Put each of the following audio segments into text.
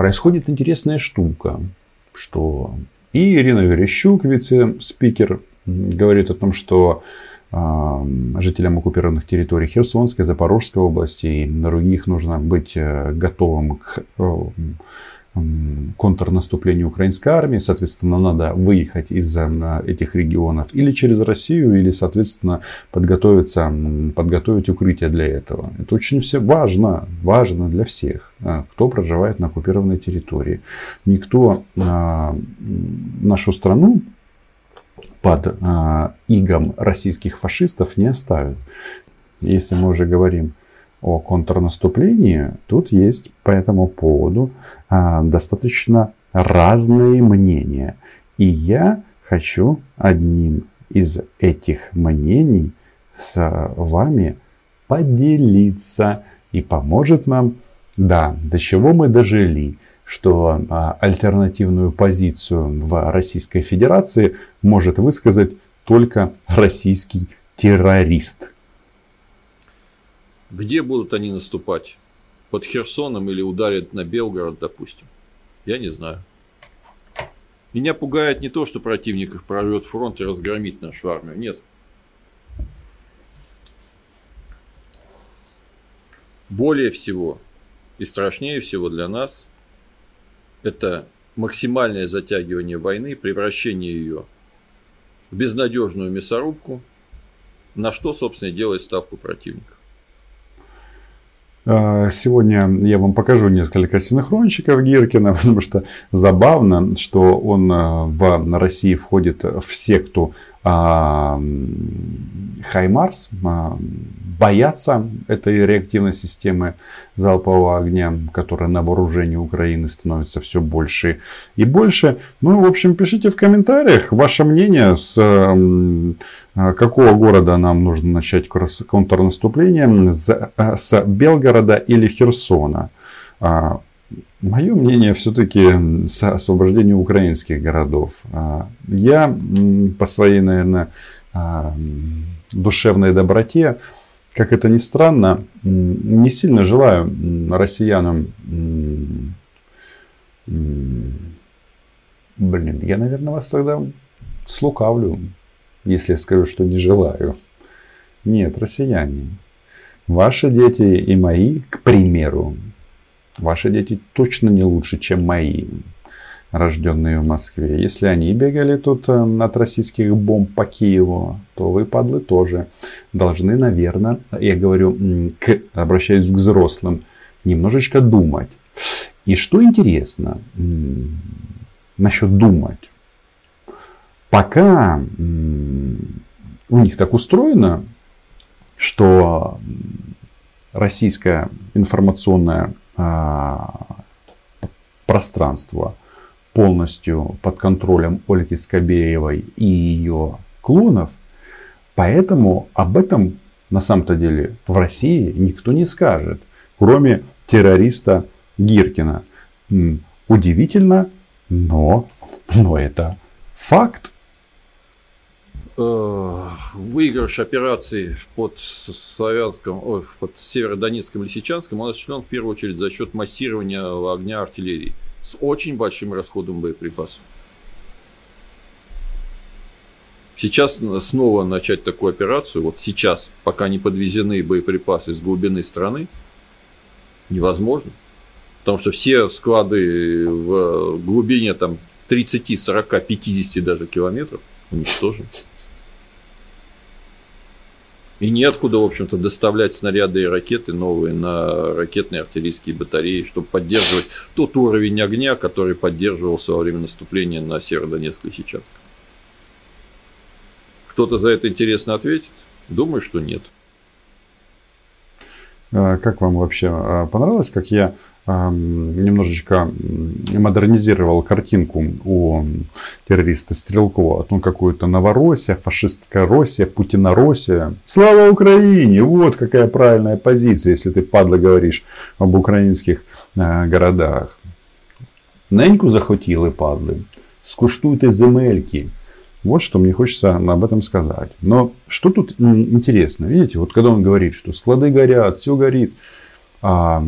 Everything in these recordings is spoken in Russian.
происходит интересная штука, что и Ирина Верещук, вице-спикер, говорит о том, что э, жителям оккупированных территорий Херсонской, Запорожской области и других нужно быть э, готовым к контрнаступлению украинской армии. Соответственно, надо выехать из э, этих регионов или через Россию, или, соответственно, подготовиться, подготовить укрытие для этого. Это очень все важно, важно для всех, э, кто проживает на оккупированной территории. Никто э, нашу страну под игом российских фашистов не оставит. Если мы уже говорим о контрнаступлении, тут есть по этому поводу а, достаточно разные мнения. И я хочу одним из этих мнений с вами поделиться. И поможет нам, да, до чего мы дожили, что а, альтернативную позицию в Российской Федерации может высказать только российский террорист. Где будут они наступать? Под Херсоном или ударят на Белгород, допустим? Я не знаю. Меня пугает не то, что противник их прорвет фронт и разгромит нашу армию. Нет. Более всего и страшнее всего для нас это максимальное затягивание войны, превращение ее в безнадежную мясорубку, на что, собственно, делает ставку противника. А, сегодня я вам покажу несколько синхрончиков Гиркина, потому что забавно, что он а, в России входит в секту Хаймарс, боятся этой реактивной системы залпового огня, которая на вооружении Украины становится все больше и больше. Ну, в общем, пишите в комментариях ваше мнение, с а, какого города нам нужно начать контрнаступление, а, с Белгорода или Херсона. А, Мое мнение все-таки с освобождением украинских городов. Я по своей, наверное, душевной доброте как это ни странно, не сильно желаю россиянам... Блин, я, наверное, вас тогда слукавлю, если я скажу, что не желаю. Нет, россияне. Ваши дети и мои, к примеру, ваши дети точно не лучше, чем мои рожденные в Москве. Если они бегали тут э, от российских бомб по Киеву, то вы, падлы, тоже должны, наверное, я говорю, к, обращаюсь к взрослым, немножечко думать. И что интересно, насчет думать. Пока у них так устроено, что российское информационное а, пространство полностью под контролем Ольги Скобеевой и ее клонов. Поэтому об этом на самом-то деле в России никто не скажет, кроме террориста Гиркина. Удивительно, но, но это факт. Э, выигрыш операции под Славянском, ой, под Северодонецком и Лисичанском он осуществлен в первую очередь за счет массирования огня артиллерии с очень большим расходом боеприпасов. Сейчас снова начать такую операцию, вот сейчас, пока не подвезены боеприпасы с глубины страны, невозможно. Потому что все склады в глубине там 30, 40, 50 даже километров уничтожены. И неоткуда, в общем-то, доставлять снаряды и ракеты новые на ракетные артиллерийские батареи, чтобы поддерживать тот уровень огня, который поддерживался во время наступления на Северодонецк и Сичанск. Кто-то за это интересно ответит? Думаю, что нет. А как вам вообще а, понравилось, как я немножечко модернизировал картинку у террориста Стрелкова, о том, какую-то Новороссия, фашистская Россия, Путина-Россия. Слава Украине! Вот какая правильная позиция, если ты, падла, говоришь об украинских э, городах. Неньку захотіли, падли. Скуштуйте земельки. Вот что мне хочется об этом сказать. Но что тут интересно? Видите, вот когда он говорит, что склады горят, все горит. А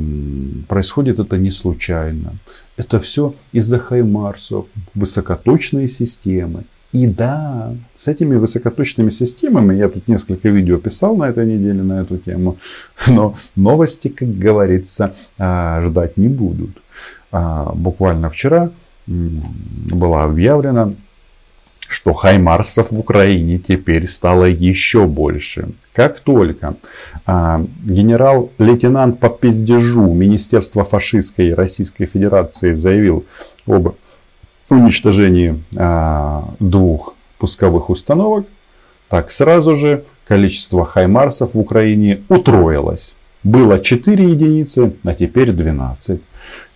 происходит это не случайно. Это все из-за хаймарсов, высокоточные системы. И да, с этими высокоточными системами, я тут несколько видео писал на этой неделе на эту тему, но новости, как говорится, а, ждать не будут. А, буквально вчера было объявлено, что хаймарсов в Украине теперь стало еще больше. Как только а, генерал-лейтенант по пиздежу Министерства фашистской Российской Федерации заявил об уничтожении а, двух пусковых установок, так сразу же количество хаймарсов в Украине утроилось. Было 4 единицы, а теперь 12.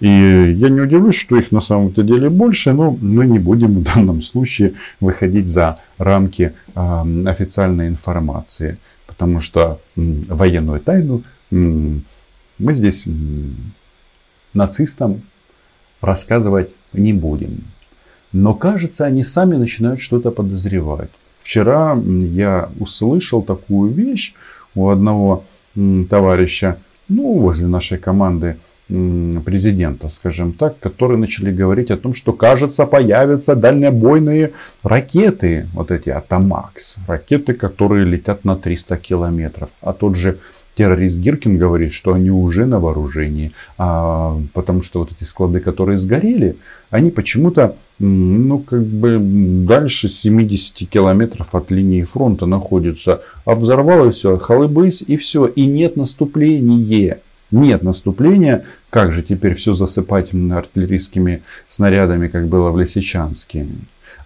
И я не удивлюсь, что их на самом-то деле больше, но мы не будем в данном случае выходить за рамки э, официальной информации. Потому что военную тайну мы здесь нацистам рассказывать не будем. Но кажется, они сами начинают что-то подозревать. Вчера я услышал такую вещь у одного товарища, ну, возле нашей команды, президента, скажем так, которые начали говорить о том, что, кажется, появятся дальнобойные ракеты, вот эти Атомакс, ракеты, которые летят на 300 километров. А тот же террорист Гиркин говорит, что они уже на вооружении, а, потому что вот эти склады, которые сгорели, они почему-то ну, как бы дальше 70 километров от линии фронта находятся, а взорвалось все, халыбысь и все, и нет наступления. Нет наступления, как же теперь все засыпать артиллерийскими снарядами, как было в Лисичанске.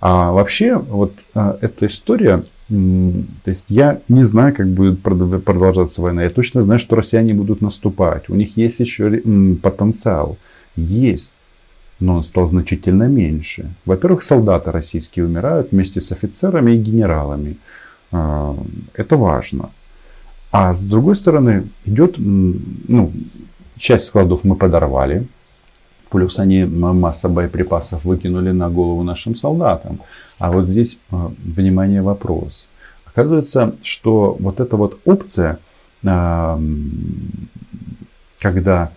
А вообще, вот а, эта история, то есть я не знаю, как будет продолжаться война. Я точно знаю, что россияне будут наступать. У них есть еще потенциал. Есть. Но он стал значительно меньше. Во-первых, солдаты российские умирают вместе с офицерами и генералами. А, это важно. А с другой стороны, идет, ну, часть складов мы подорвали, плюс они масса боеприпасов выкинули на голову нашим солдатам. А вот здесь, э, внимание, вопрос. Оказывается, что вот эта вот опция, когда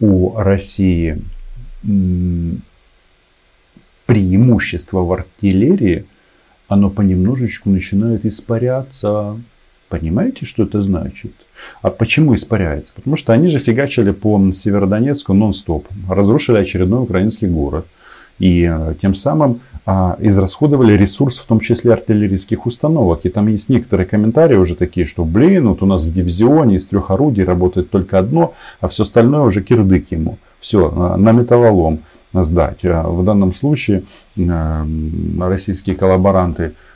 у России преимущество в артиллерии, оно понемножечку начинает испаряться. Понимаете, что это значит? А почему испаряется? Потому что они же фигачили по Северодонецку нон-стоп. Разрушили очередной украинский город. И э, тем самым а, израсходовали ресурс, в том числе артиллерийских установок. И там есть некоторые комментарии уже такие, что блин, вот у нас в дивизионе из трех орудий работает только одно, а все остальное уже кирдык ему. Все, э, на металлолом сдать. А в данном случае российские коллаборанты а,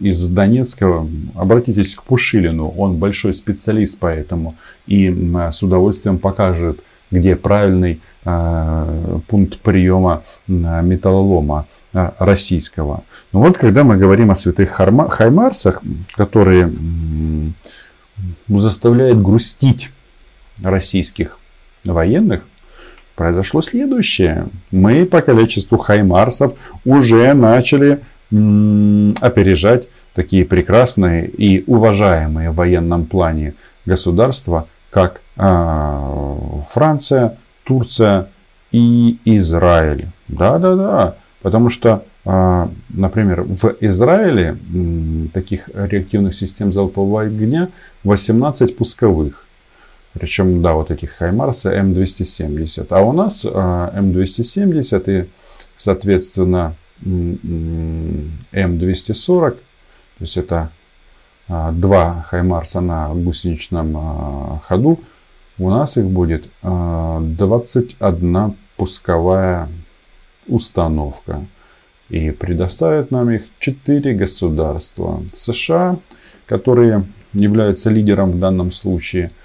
из Донецка, обратитесь к Пушилину, он большой специалист по этому и с удовольствием покажет, где правильный а, пункт приема металлолома а, российского. Но вот когда мы говорим о святых хаймарсах, которые заставляют грустить российских военных, произошло следующее. Мы по количеству хаймарсов уже начали опережать такие прекрасные и уважаемые в военном плане государства, как а, Франция, Турция и Израиль. Да-да-да, потому что, а, например, в Израиле таких реактивных систем залпового огня 18 пусковых. Причем, да, вот этих Хаймарса М270. А у нас а, М270 и, соответственно, М240, то есть это а, два Хаймарса на гусеничном а, ходу, у нас их будет 21 а, пусковая установка. И предоставят нам их 4 государства. США, которые являются лидером в данном случае –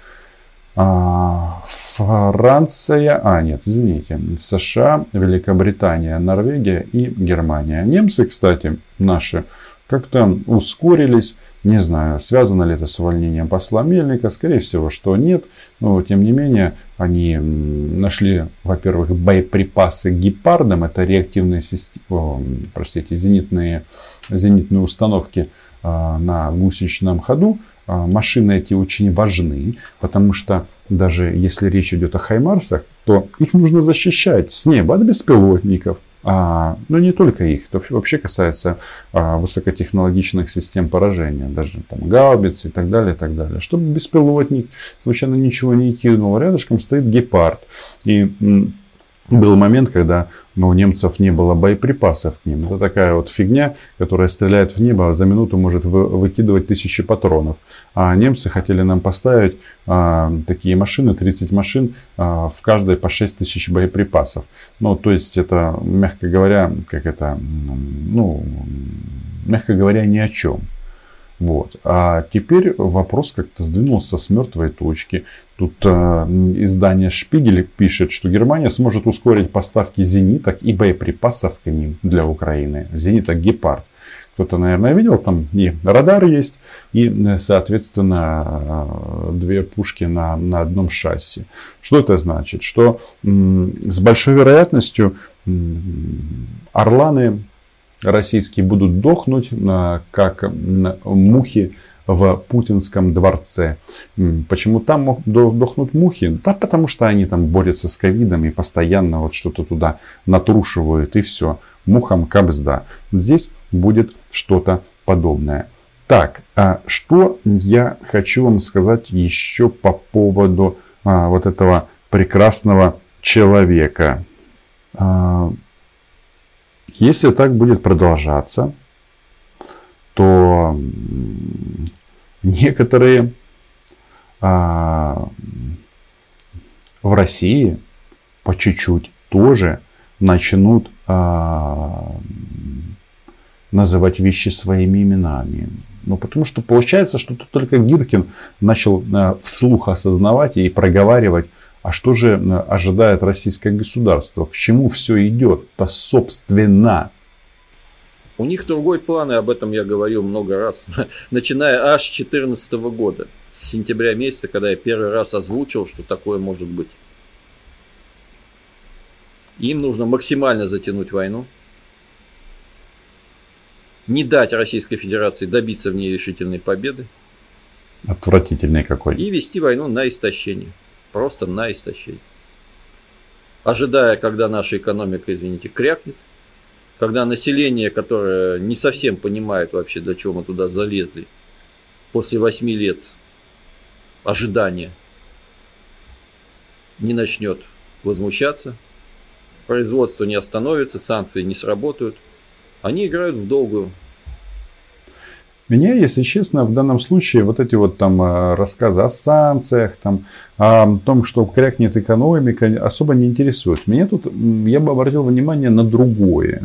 Франция, а нет, извините, США, Великобритания, Норвегия и Германия. Немцы, кстати, наши, как-то ускорились. Не знаю, связано ли это с увольнением посла Мельника. Скорее всего, что нет. Но, тем не менее, они нашли, во-первых, боеприпасы гепардам. Это реактивные системы, простите, зенитные, зенитные установки а, на гусеничном ходу. А, машины эти очень важны, потому что даже если речь идет о Хаймарсах, то их нужно защищать с неба от беспилотников. А, но не только их, это вообще касается а, высокотехнологичных систем поражения, даже там гаубицы и так далее, и так далее. Чтобы беспилотник случайно ничего не кинул, рядышком стоит гепард. И был момент, когда ну, у немцев не было боеприпасов к ним. Это такая вот фигня, которая стреляет в небо, а за минуту может вы, выкидывать тысячи патронов. А немцы хотели нам поставить а, такие машины, 30 машин, а, в каждой по 6 тысяч боеприпасов. Ну, то есть это, мягко говоря, как это, ну, мягко говоря, ни о чем. Вот. А теперь вопрос как-то сдвинулся с мертвой точки. Тут э, издание Шпигель пишет, что Германия сможет ускорить поставки зениток и боеприпасов к ним для Украины. Зениток Гепард. Кто-то, наверное, видел, там и радар есть, и, соответственно, э, две пушки на, на одном шасси. Что это значит? Что с большой вероятностью Орланы российские будут дохнуть, как мухи в путинском дворце. Почему там дохнут мухи? Да потому что они там борются с ковидом и постоянно вот что-то туда натрушивают и все. Мухам кабзда. Здесь будет что-то подобное. Так, а что я хочу вам сказать еще по поводу а, вот этого прекрасного человека. А, если так будет продолжаться, то некоторые а, в России по чуть-чуть тоже начнут а, называть вещи своими именами. Ну, потому что получается, что тут только Гиркин начал а, вслух осознавать и проговаривать а что же э, ожидает российское государство? К чему все идет-то собственно? У них другой план, и об этом я говорил много раз, начиная аж с 2014 года, с сентября месяца, когда я первый раз озвучил, что такое может быть. Им нужно максимально затянуть войну, не дать Российской Федерации добиться в ней решительной победы. Отвратительный какой. И вести войну на истощение просто на истощение. Ожидая, когда наша экономика, извините, крякнет, когда население, которое не совсем понимает вообще, для чего мы туда залезли, после восьми лет ожидания не начнет возмущаться, производство не остановится, санкции не сработают, они играют в долгую. Меня, если честно, в данном случае вот эти вот там э, рассказы о санкциях, там, о том, что крякнет экономика, особо не интересуют. Меня тут, я бы обратил внимание на другое.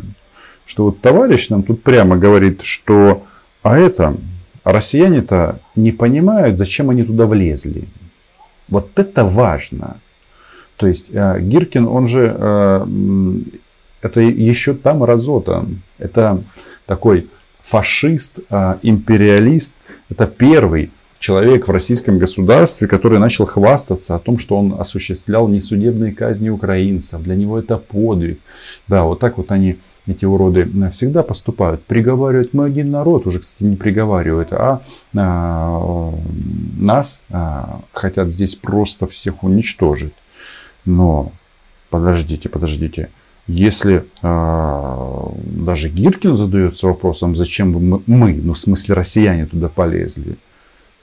Что вот товарищ нам тут прямо говорит, что а это, россияне-то не понимают, зачем они туда влезли. Вот это важно. То есть э, Гиркин, он же, э, это еще там разота. Это такой фашист, а, империалист. Это первый человек в российском государстве, который начал хвастаться о том, что он осуществлял несудебные казни украинцев. Для него это подвиг. Да, вот так вот они, эти уроды, всегда поступают. Приговаривают мы один народ, уже, кстати, не приговаривают, а, а нас а, хотят здесь просто всех уничтожить. Но подождите, подождите. Если э, даже Гиркин задается вопросом, зачем мы, мы, ну в смысле россияне туда полезли,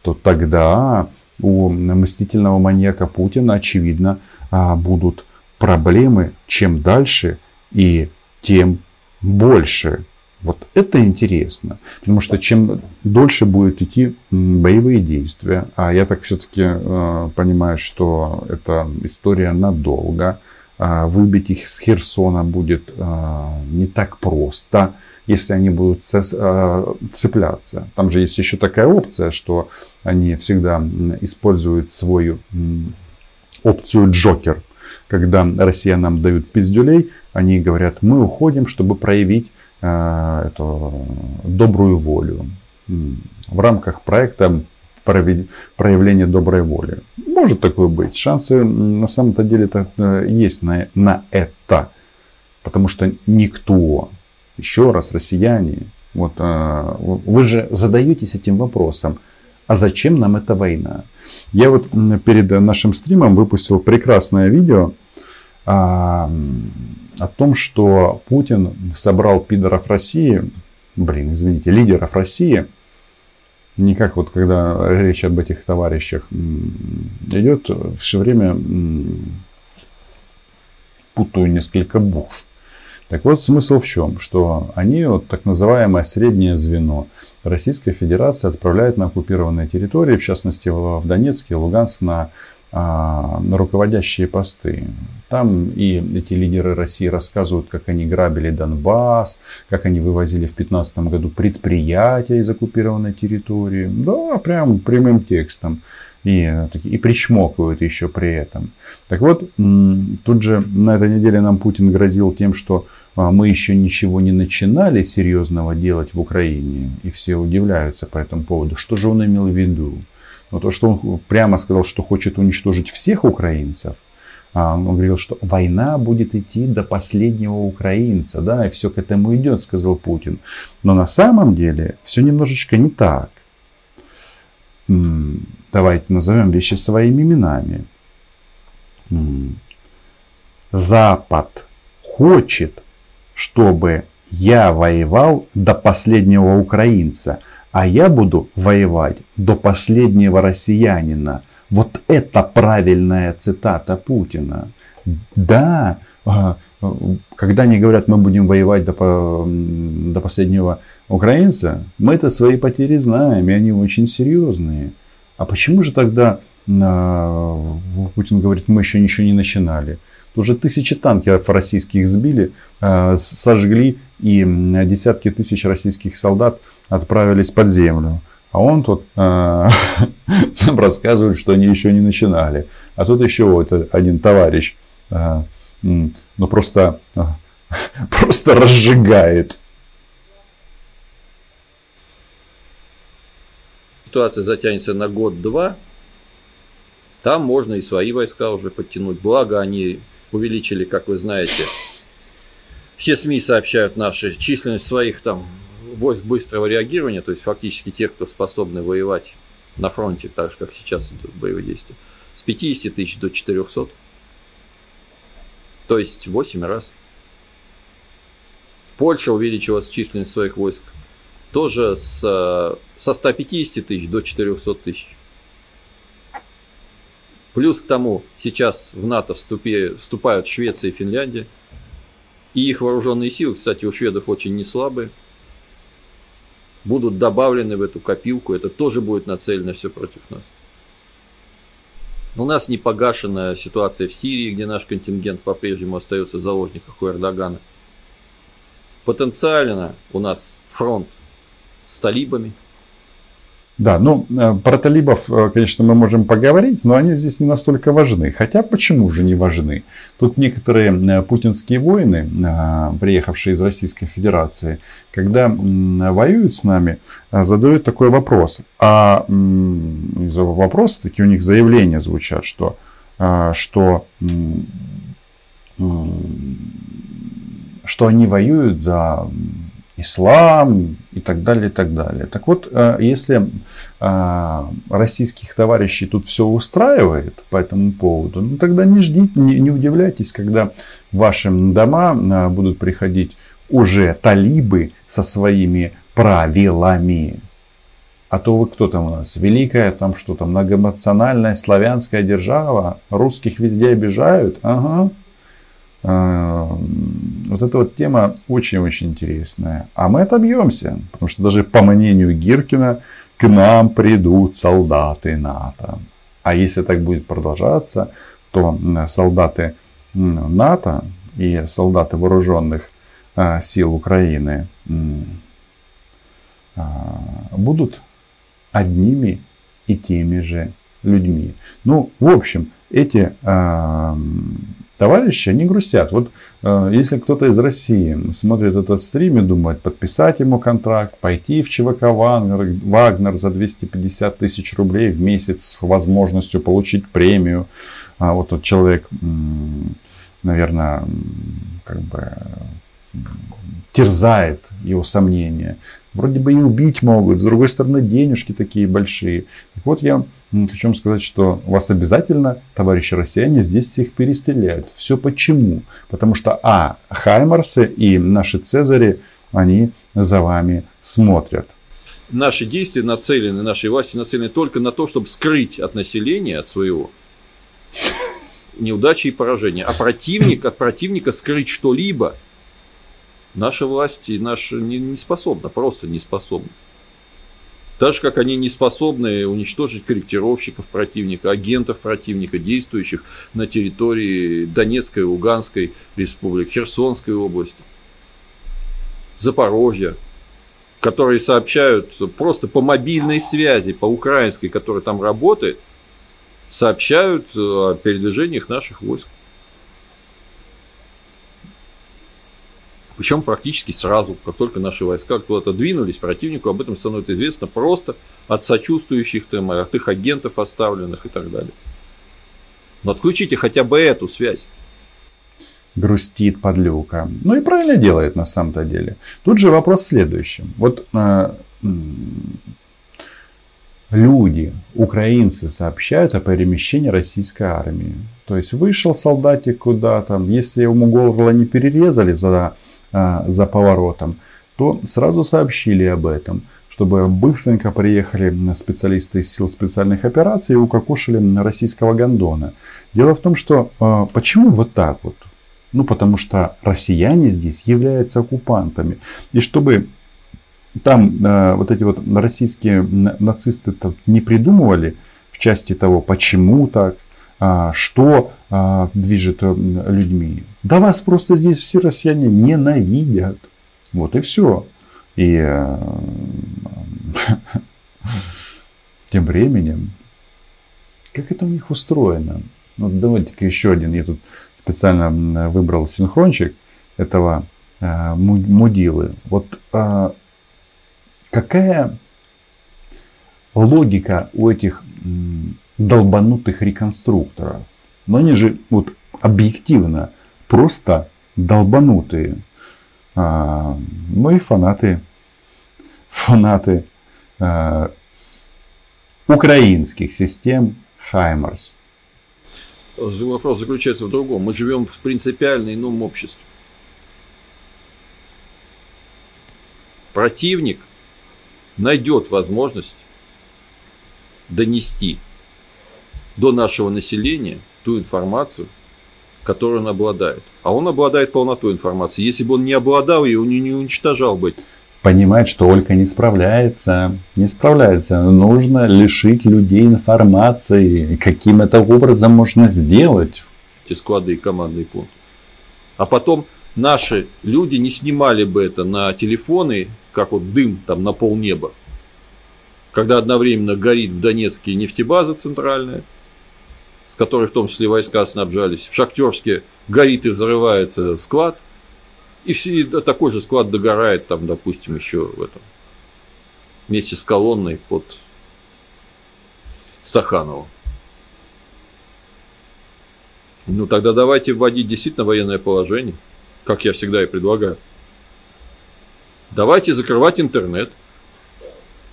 то тогда у мстительного маньяка Путина, очевидно, э, будут проблемы чем дальше и тем больше. Вот это интересно, потому что чем дольше будет идти боевые действия, а я так все-таки э, понимаю, что это история надолго, а, выбить их с Херсона будет а, не так просто, если они будут а, цепляться. Там же есть еще такая опция, что они всегда используют свою опцию Джокер. Когда россиянам дают пиздюлей, они говорят, мы уходим, чтобы проявить эту добрую волю. В рамках проекта проявление доброй воли. Может такое быть. Шансы на самом-то деле э, есть на, на это. Потому что никто, еще раз, россияне, вот, э, вы же задаетесь этим вопросом, А зачем нам эта война? Я вот перед нашим стримом выпустил прекрасное видео а, о том, что Путин собрал пидоров России, блин, извините, лидеров России, не как вот когда речь об этих товарищах идет, все время путаю несколько букв. Так вот, смысл в чем? Что они, вот, так называемое среднее звено Российской Федерации отправляют на оккупированные территории, в частности в Донецке и Луганск, на, на руководящие посты. Там и эти лидеры России рассказывают, как они грабили Донбасс, как они вывозили в 2015 году предприятия из оккупированной территории. Да, прям прямым текстом и, и причмокивают еще при этом. Так вот, тут же на этой неделе нам Путин грозил тем, что а, мы еще ничего не начинали серьезного делать в Украине, и все удивляются по этому поводу. Что же он имел в виду? Ну, то, что он прямо сказал, что хочет уничтожить всех украинцев, а, он говорил, что война будет идти до последнего украинца, да, и все к этому идет, сказал Путин. Но на самом деле все немножечко не так давайте назовем вещи своими именами. Запад хочет, чтобы я воевал до последнего украинца, а я буду воевать до последнего россиянина. Вот это правильная цитата Путина. Да, а, когда они говорят, мы будем воевать до, до последнего украинца, мы это свои потери знаем, и они очень серьезные. А почему же тогда э, Путин говорит, мы еще ничего не начинали? Уже тысячи танков российских сбили, э, сожгли, и десятки тысяч российских солдат отправились под землю. А он тут э, нам рассказывает, что они еще не начинали. А тут еще вот один товарищ, э, ну просто, просто разжигает ситуация затянется на год-два, там можно и свои войска уже подтянуть. Благо они увеличили, как вы знаете, все СМИ сообщают наши численность своих там войск быстрого реагирования, то есть фактически тех, кто способны воевать на фронте, так же, как сейчас идут боевые действия, с 50 тысяч до 400. То есть 8 раз. Польша увеличила численность своих войск тоже с, со 150 тысяч до 400 тысяч. Плюс к тому, сейчас в НАТО вступи, вступают Швеция и Финляндия. И их вооруженные силы, кстати, у шведов очень не слабые, будут добавлены в эту копилку. Это тоже будет нацелено все против нас. У нас не погашена ситуация в Сирии, где наш контингент по-прежнему остается в заложниках у Эрдогана. Потенциально у нас фронт с талибами. Да, ну э, про талибов, э, конечно, мы можем поговорить, но они здесь не настолько важны. Хотя почему же не важны? Тут некоторые э, путинские воины, приехавшие из Российской Федерации, когда воюют с нами, задают такой вопрос. А вопрос, такие у них заявления звучат, что, что, что они воюют за ислам и так далее, и так далее. Так вот, э, если э, российских товарищей тут все устраивает по этому поводу, ну тогда не ждите, не, не удивляйтесь, когда в ваши дома э, будут приходить уже талибы со своими правилами. А то вы кто там у нас? Великая там что то многонациональная славянская держава. Русских везде обижают. Ага. Вот эта вот тема очень-очень интересная. А мы отобьемся, потому что даже по мнению Гиркина к нам придут солдаты НАТО. А если так будет продолжаться, то солдаты НАТО и солдаты вооруженных а, сил Украины будут одними и теми же людьми. Ну, в общем, эти товарищи, они грустят. Вот э, если кто-то из России смотрит этот стрим и думает подписать ему контракт, пойти в ЧВК Вагнер, Вагнер за 250 тысяч рублей в месяц с возможностью получить премию. А вот тот человек, наверное, как бы терзает его сомнения. Вроде бы и убить могут, с другой стороны денежки такие большие. Так вот я хочу вам сказать, что вас обязательно, товарищи россияне, здесь всех перестреляют. Все почему? Потому что, а, Хаймарсы и наши Цезари, они за вами смотрят. Наши действия нацелены, наши власти нацелены только на то, чтобы скрыть от населения, от своего, неудачи и поражения. А противник, от противника скрыть что-либо наша власть наша не, не способна, просто не способна. Так же, как они не способны уничтожить корректировщиков противника, агентов противника, действующих на территории Донецкой, Луганской республики, Херсонской области, Запорожья, которые сообщают просто по мобильной связи, по украинской, которая там работает, сообщают о передвижениях наших войск. Причем практически сразу, как только наши войска куда-то двинулись, противнику об этом становится известно просто от сочувствующих там, от их агентов оставленных и так далее. Но отключите хотя бы эту связь. Грустит подлюка. Ну и правильно делает на самом-то деле. Тут же вопрос в следующем. Вот э, люди, украинцы сообщают о перемещении российской армии. То есть вышел солдатик куда-то, если ему горло не перерезали за а, за поворотом, то сразу сообщили об этом, чтобы быстренько приехали специалисты из сил специальных операций и укокошили российского гондона. Дело в том, что а, почему вот так вот? Ну, потому что россияне здесь являются оккупантами. И чтобы там э, вот эти вот российские нацисты не придумывали в части того, почему так, что а, движет э, людьми. Да вас просто здесь все россияне ненавидят. Вот и все. И э, тем временем, как это у них устроено? Ну, давайте-ка еще один. Я тут специально выбрал синхрончик этого э, мудилы. Вот э, какая логика у этих долбанутых реконструкторов. Но они же вот объективно просто долбанутые. А, ну и фанаты, фанаты а, украинских систем Хаймарс. Вопрос заключается в другом. Мы живем в принципиально ином обществе. Противник найдет возможность донести до нашего населения ту информацию, которую он обладает. А он обладает полнотой информации. Если бы он не обладал ее, он не уничтожал бы. Понимает, что Ольга не справляется. Не справляется. Нужно лишить людей информации. Каким это образом можно сделать? Эти склады и командные пункты. А потом наши люди не снимали бы это на телефоны, как вот дым там на полнеба. Когда одновременно горит в Донецке нефтебаза центральная, с которой в том числе войска снабжались. В Шахтерске горит и взрывается склад. И все, такой же склад догорает там, допустим, еще в этом вместе с колонной под Стахановым. Ну тогда давайте вводить действительно военное положение, как я всегда и предлагаю. Давайте закрывать интернет.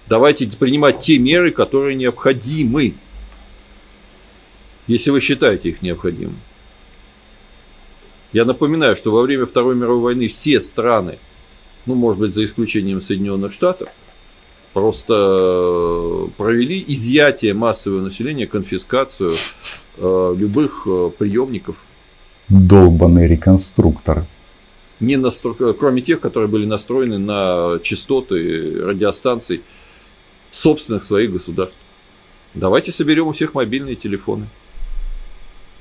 Давайте принимать те меры, которые необходимы если вы считаете их необходимым. Я напоминаю, что во время Второй мировой войны все страны, ну, может быть, за исключением Соединенных Штатов, просто э, провели изъятие массового населения, конфискацию э, любых э, приемников. Долбанный реконструктор. Не настро... Кроме тех, которые были настроены на частоты радиостанций собственных своих государств. Давайте соберем у всех мобильные телефоны.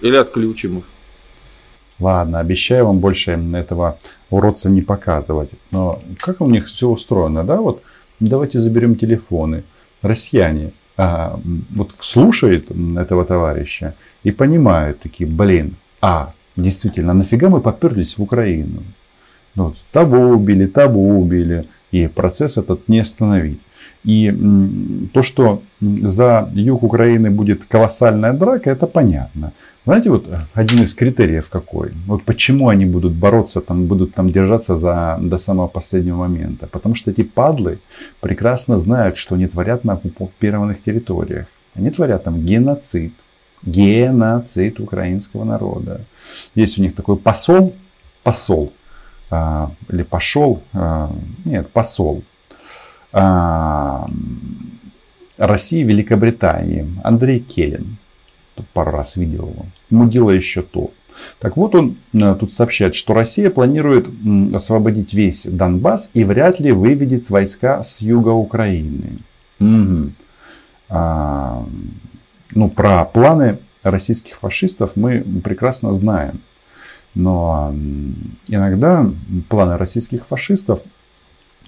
Или отключим их. Ладно, обещаю вам больше этого уродца не показывать. Но как у них все устроено, да? Вот давайте заберем телефоны. Россияне а, вот слушают этого товарища и понимают такие, блин, а, действительно, нафига мы поперлись в Украину? Ну вот, того убили, того убили, и процесс этот не остановить. И то, что за юг Украины будет колоссальная драка, это понятно. Знаете, вот один из критериев какой? Вот почему они будут бороться, там, будут там держаться за, до самого последнего момента? Потому что эти падлы прекрасно знают, что они творят на оккупированных территориях. Они творят там геноцид. Геноцид украинского народа. Есть у них такой посол, посол, а, или пошел, а, нет, посол России, Великобритании, Андрей Келлин. Тут пару раз видел его. Мудила еще то. Так вот, он э, тут сообщает, что Россия планирует освободить весь Донбасс и вряд ли выведет войска с юга Украины. Угу. А, ну, про планы российских фашистов мы прекрасно знаем. Но иногда планы российских фашистов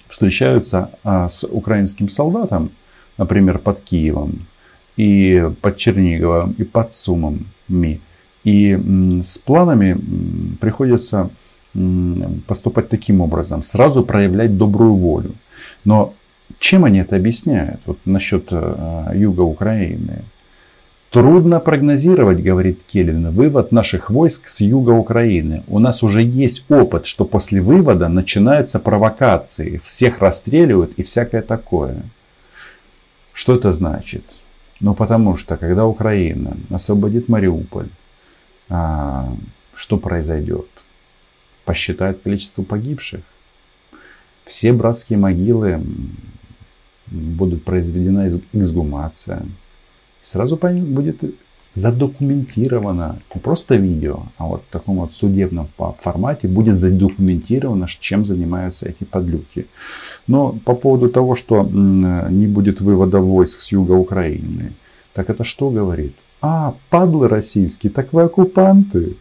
встречаются а, с украинским солдатом, например, под Киевом, и под Черниговым, и под Сумами. И с планами приходится поступать таким образом, сразу проявлять добрую волю. Но чем они это объясняют? Вот насчет э, юга Украины. Трудно прогнозировать, говорит Келлин, вывод наших войск с юга Украины. У нас уже есть опыт, что после вывода начинаются провокации, всех расстреливают и всякое такое. Что это значит? Ну потому что, когда Украина освободит Мариуполь, а, что произойдет? Посчитает количество погибших. Все братские могилы будут произведена эксгумация сразу будет задокументировано, не просто видео, а вот в таком вот судебном формате будет задокументировано, чем занимаются эти подлюки. Но по поводу того, что не будет вывода войск с юга Украины, так это что говорит? А, падлы российские, так вы оккупанты.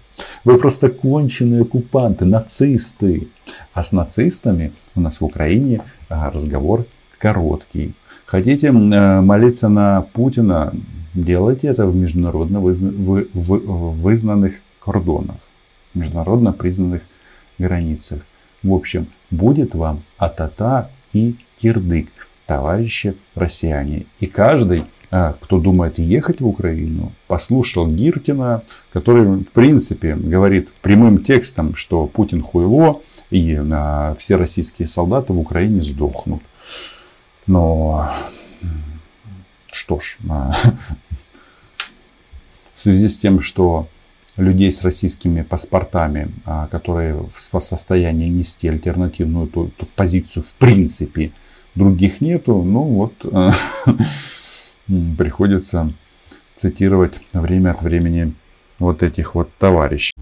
Вы просто конченые оккупанты, нацисты. А с нацистами у нас в Украине а, разговор короткий. Хотите молиться на Путина? Делайте это в международно вызнанных кордонах, международно признанных границах. В общем, будет вам атата и кирдык, товарищи россияне. И каждый, а, кто думает ехать в Украину, послушал Гиркина, который, в принципе, говорит прямым текстом, что Путин хуйло, и а, все российские солдаты в Украине сдохнут. Но что ж, а, в связи с тем, что людей с российскими паспортами, а, которые в состоянии нести альтернативную ту, ту позицию в принципе, других нету, ну вот а, приходится цитировать время от времени вот этих вот товарищей.